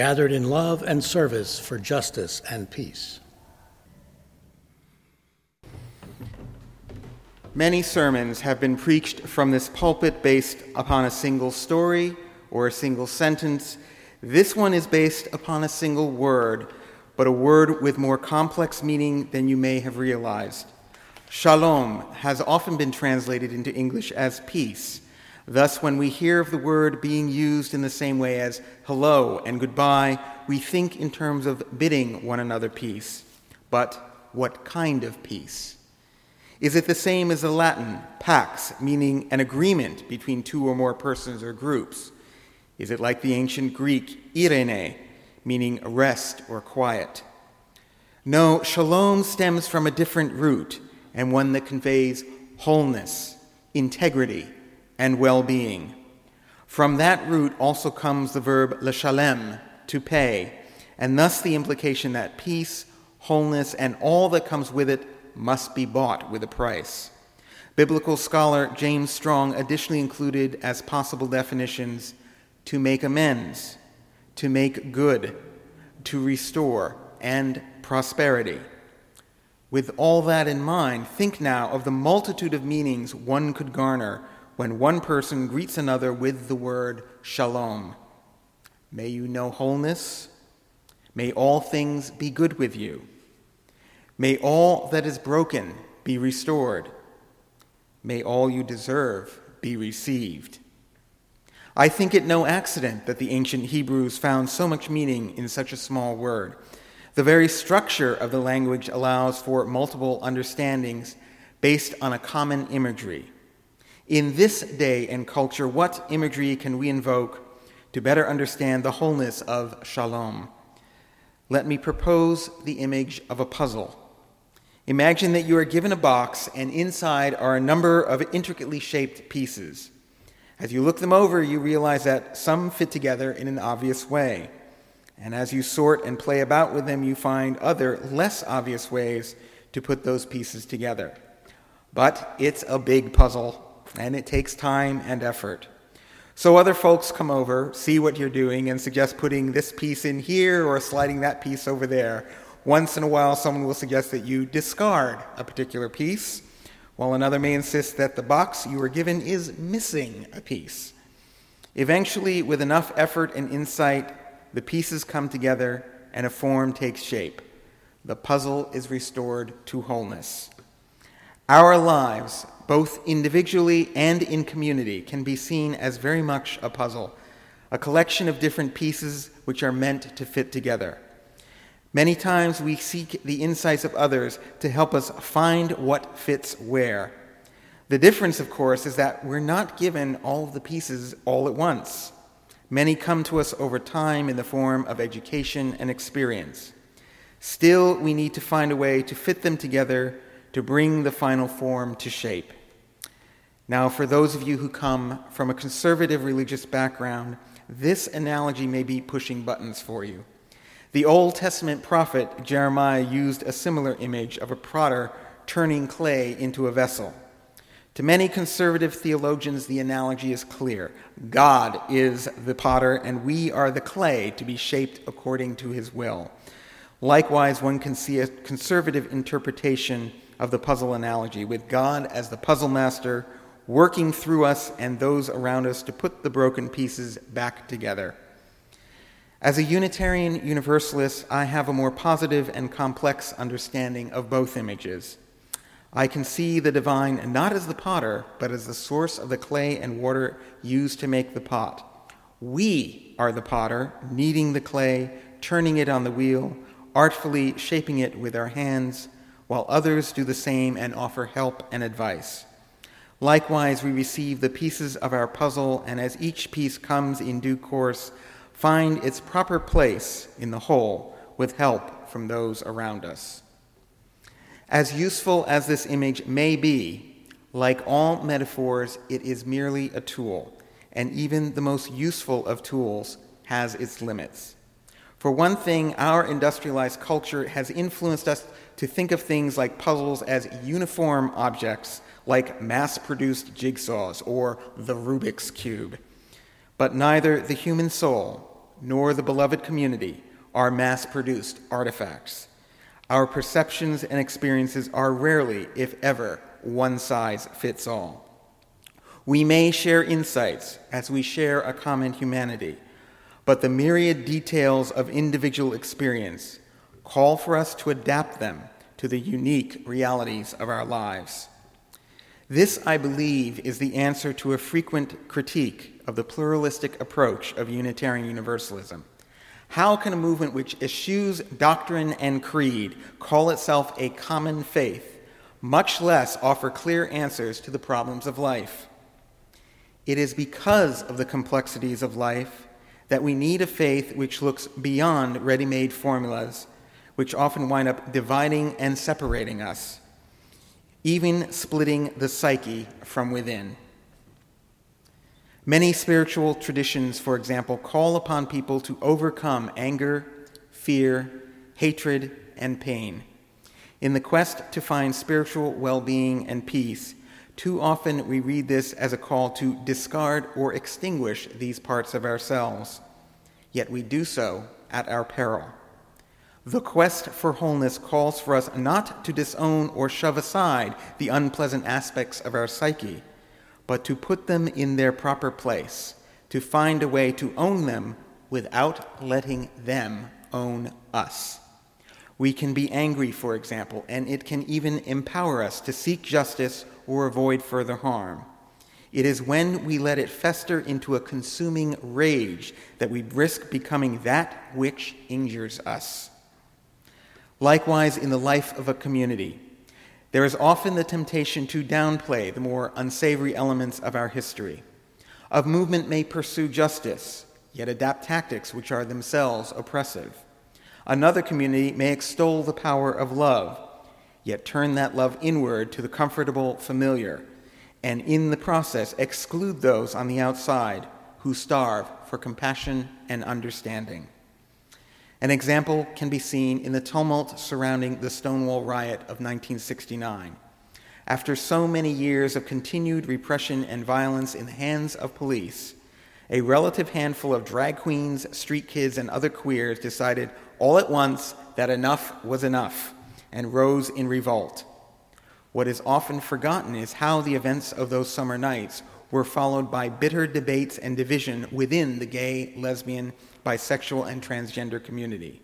gathered in love and service for justice and peace. Many sermons have been preached from this pulpit based upon a single story or a single sentence. This one is based upon a single word, but a word with more complex meaning than you may have realized. Shalom has often been translated into English as peace. Thus, when we hear of the word being used in the same way as hello and goodbye, we think in terms of bidding one another peace. But what kind of peace? Is it the same as the Latin pax, meaning an agreement between two or more persons or groups? Is it like the ancient Greek irene, meaning rest or quiet? No, shalom stems from a different root and one that conveys wholeness, integrity, and well being. From that root also comes the verb leshalem, to pay, and thus the implication that peace, wholeness, and all that comes with it must be bought with a price. Biblical scholar James Strong additionally included as possible definitions to make amends, to make good, to restore, and prosperity. With all that in mind, think now of the multitude of meanings one could garner when one person greets another with the word shalom. May you know wholeness. May all things be good with you. May all that is broken be restored. May all you deserve be received. I think it no accident that the ancient Hebrews found so much meaning in such a small word. The very structure of the language allows for multiple understandings based on a common imagery. In this day and culture, what imagery can we invoke to better understand the wholeness of shalom? Let me propose the image of a puzzle. Imagine that you are given a box, and inside are a number of intricately shaped pieces. As you look them over, you realize that some fit together in an obvious way. And as you sort and play about with them, you find other, less obvious ways to put those pieces together. But it's a big puzzle, and it takes time and effort. So other folks come over, see what you're doing, and suggest putting this piece in here or sliding that piece over there. Once in a while, someone will suggest that you discard a particular piece, while another may insist that the box you were given is missing a piece. Eventually, with enough effort and insight, the pieces come together and a form takes shape. The puzzle is restored to wholeness. Our lives both individually and in community, can be seen as very much a puzzle, a collection of different pieces which are meant to fit together. Many times we seek the insights of others to help us find what fits where. The difference, of course, is that we're not given all of the pieces all at once. Many come to us over time in the form of education and experience. Still, we need to find a way to fit them together to bring the final form to shape. Now, for those of you who come from a conservative religious background, this analogy may be pushing buttons for you. The Old Testament prophet Jeremiah used a similar image of a potter turning clay into a vessel. To many conservative theologians, the analogy is clear God is the potter, and we are the clay to be shaped according to his will. Likewise, one can see a conservative interpretation of the puzzle analogy, with God as the puzzle master working through us and those around us to put the broken pieces back together. As a Unitarian Universalist, I have a more positive and complex understanding of both images. I can see the divine not as the potter, but as the source of the clay and water used to make the pot. We are the potter, kneading the clay, turning it on the wheel, artfully shaping it with our hands, while others do the same and offer help and advice. Likewise, we receive the pieces of our puzzle, and as each piece comes in due course, find its proper place in the whole with help from those around us. As useful as this image may be, like all metaphors, it is merely a tool, and even the most useful of tools has its limits. For one thing, our industrialized culture has influenced us to think of things like puzzles as uniform objects, like mass produced jigsaws or the Rubik's Cube. But neither the human soul nor the beloved community are mass produced artifacts. Our perceptions and experiences are rarely, if ever, one size fits all. We may share insights as we share a common humanity, but the myriad details of individual experience call for us to adapt them to the unique realities of our lives. This, I believe, is the answer to a frequent critique of the pluralistic approach of Unitarian Universalism. How can a movement which eschews doctrine and creed call itself a common faith, much less offer clear answers to the problems of life? It is because of the complexities of life that we need a faith which looks beyond ready made formulas, which often wind up dividing and separating us, even splitting the psyche from within. Many spiritual traditions, for example, call upon people to overcome anger, fear, hatred, and pain. In the quest to find spiritual well being and peace, too often we read this as a call to discard or extinguish these parts of ourselves. Yet we do so at our peril. The quest for wholeness calls for us not to disown or shove aside the unpleasant aspects of our psyche but to put them in their proper place, to find a way to own them without letting them own us. We can be angry, for example, and it can even empower us to seek justice or avoid further harm. It is when we let it fester into a consuming rage that we risk becoming that which injures us. Likewise, in the life of a community, there is often the temptation to downplay the more unsavory elements of our history. A movement may pursue justice, yet adapt tactics which are themselves oppressive. Another community may extol the power of love, yet turn that love inward to the comfortable, familiar, and in the process exclude those on the outside who starve for compassion and understanding. An example can be seen in the tumult surrounding the Stonewall riot of 1969. After so many years of continued repression and violence in the hands of police, a relative handful of drag queens, street kids, and other queers decided all at once that enough was enough and rose in revolt. What is often forgotten is how the events of those summer nights were followed by bitter debates and division within the gay, lesbian, bisexual, and transgender community.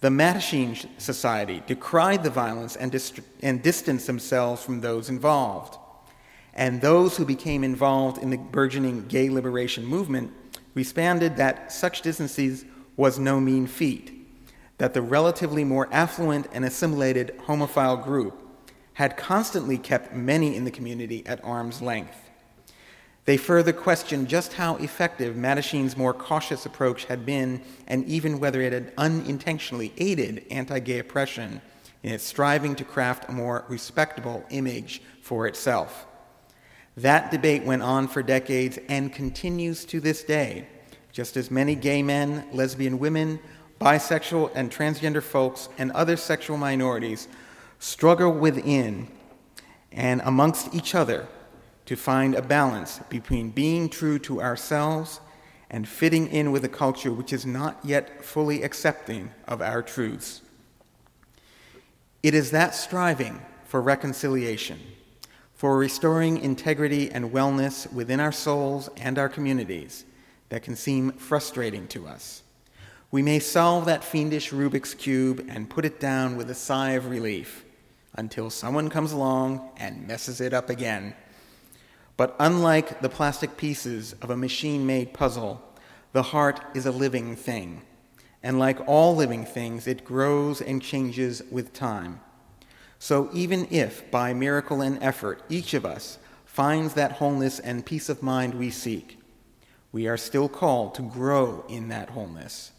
The Mattachine Society decried the violence and, dist- and distanced themselves from those involved. And those who became involved in the burgeoning gay liberation movement responded that such distances was no mean feat, that the relatively more affluent and assimilated homophile group had constantly kept many in the community at arm's length. They further questioned just how effective Mattachine's more cautious approach had been, and even whether it had unintentionally aided anti gay oppression in its striving to craft a more respectable image for itself. That debate went on for decades and continues to this day, just as many gay men, lesbian women, bisexual and transgender folks, and other sexual minorities struggle within and amongst each other to find a balance between being true to ourselves and fitting in with a culture which is not yet fully accepting of our truths. It is that striving for reconciliation, for restoring integrity and wellness within our souls and our communities, that can seem frustrating to us. We may solve that fiendish Rubik's Cube and put it down with a sigh of relief until someone comes along and messes it up again but unlike the plastic pieces of a machine made puzzle, the heart is a living thing. And like all living things, it grows and changes with time. So even if, by miracle and effort, each of us finds that wholeness and peace of mind we seek, we are still called to grow in that wholeness.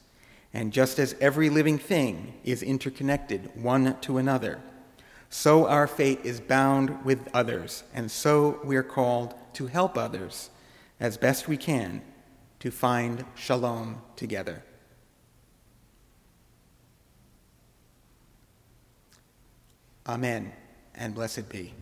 And just as every living thing is interconnected one to another, so our fate is bound with others, and so we are called to help others as best we can to find shalom together. Amen, and blessed be.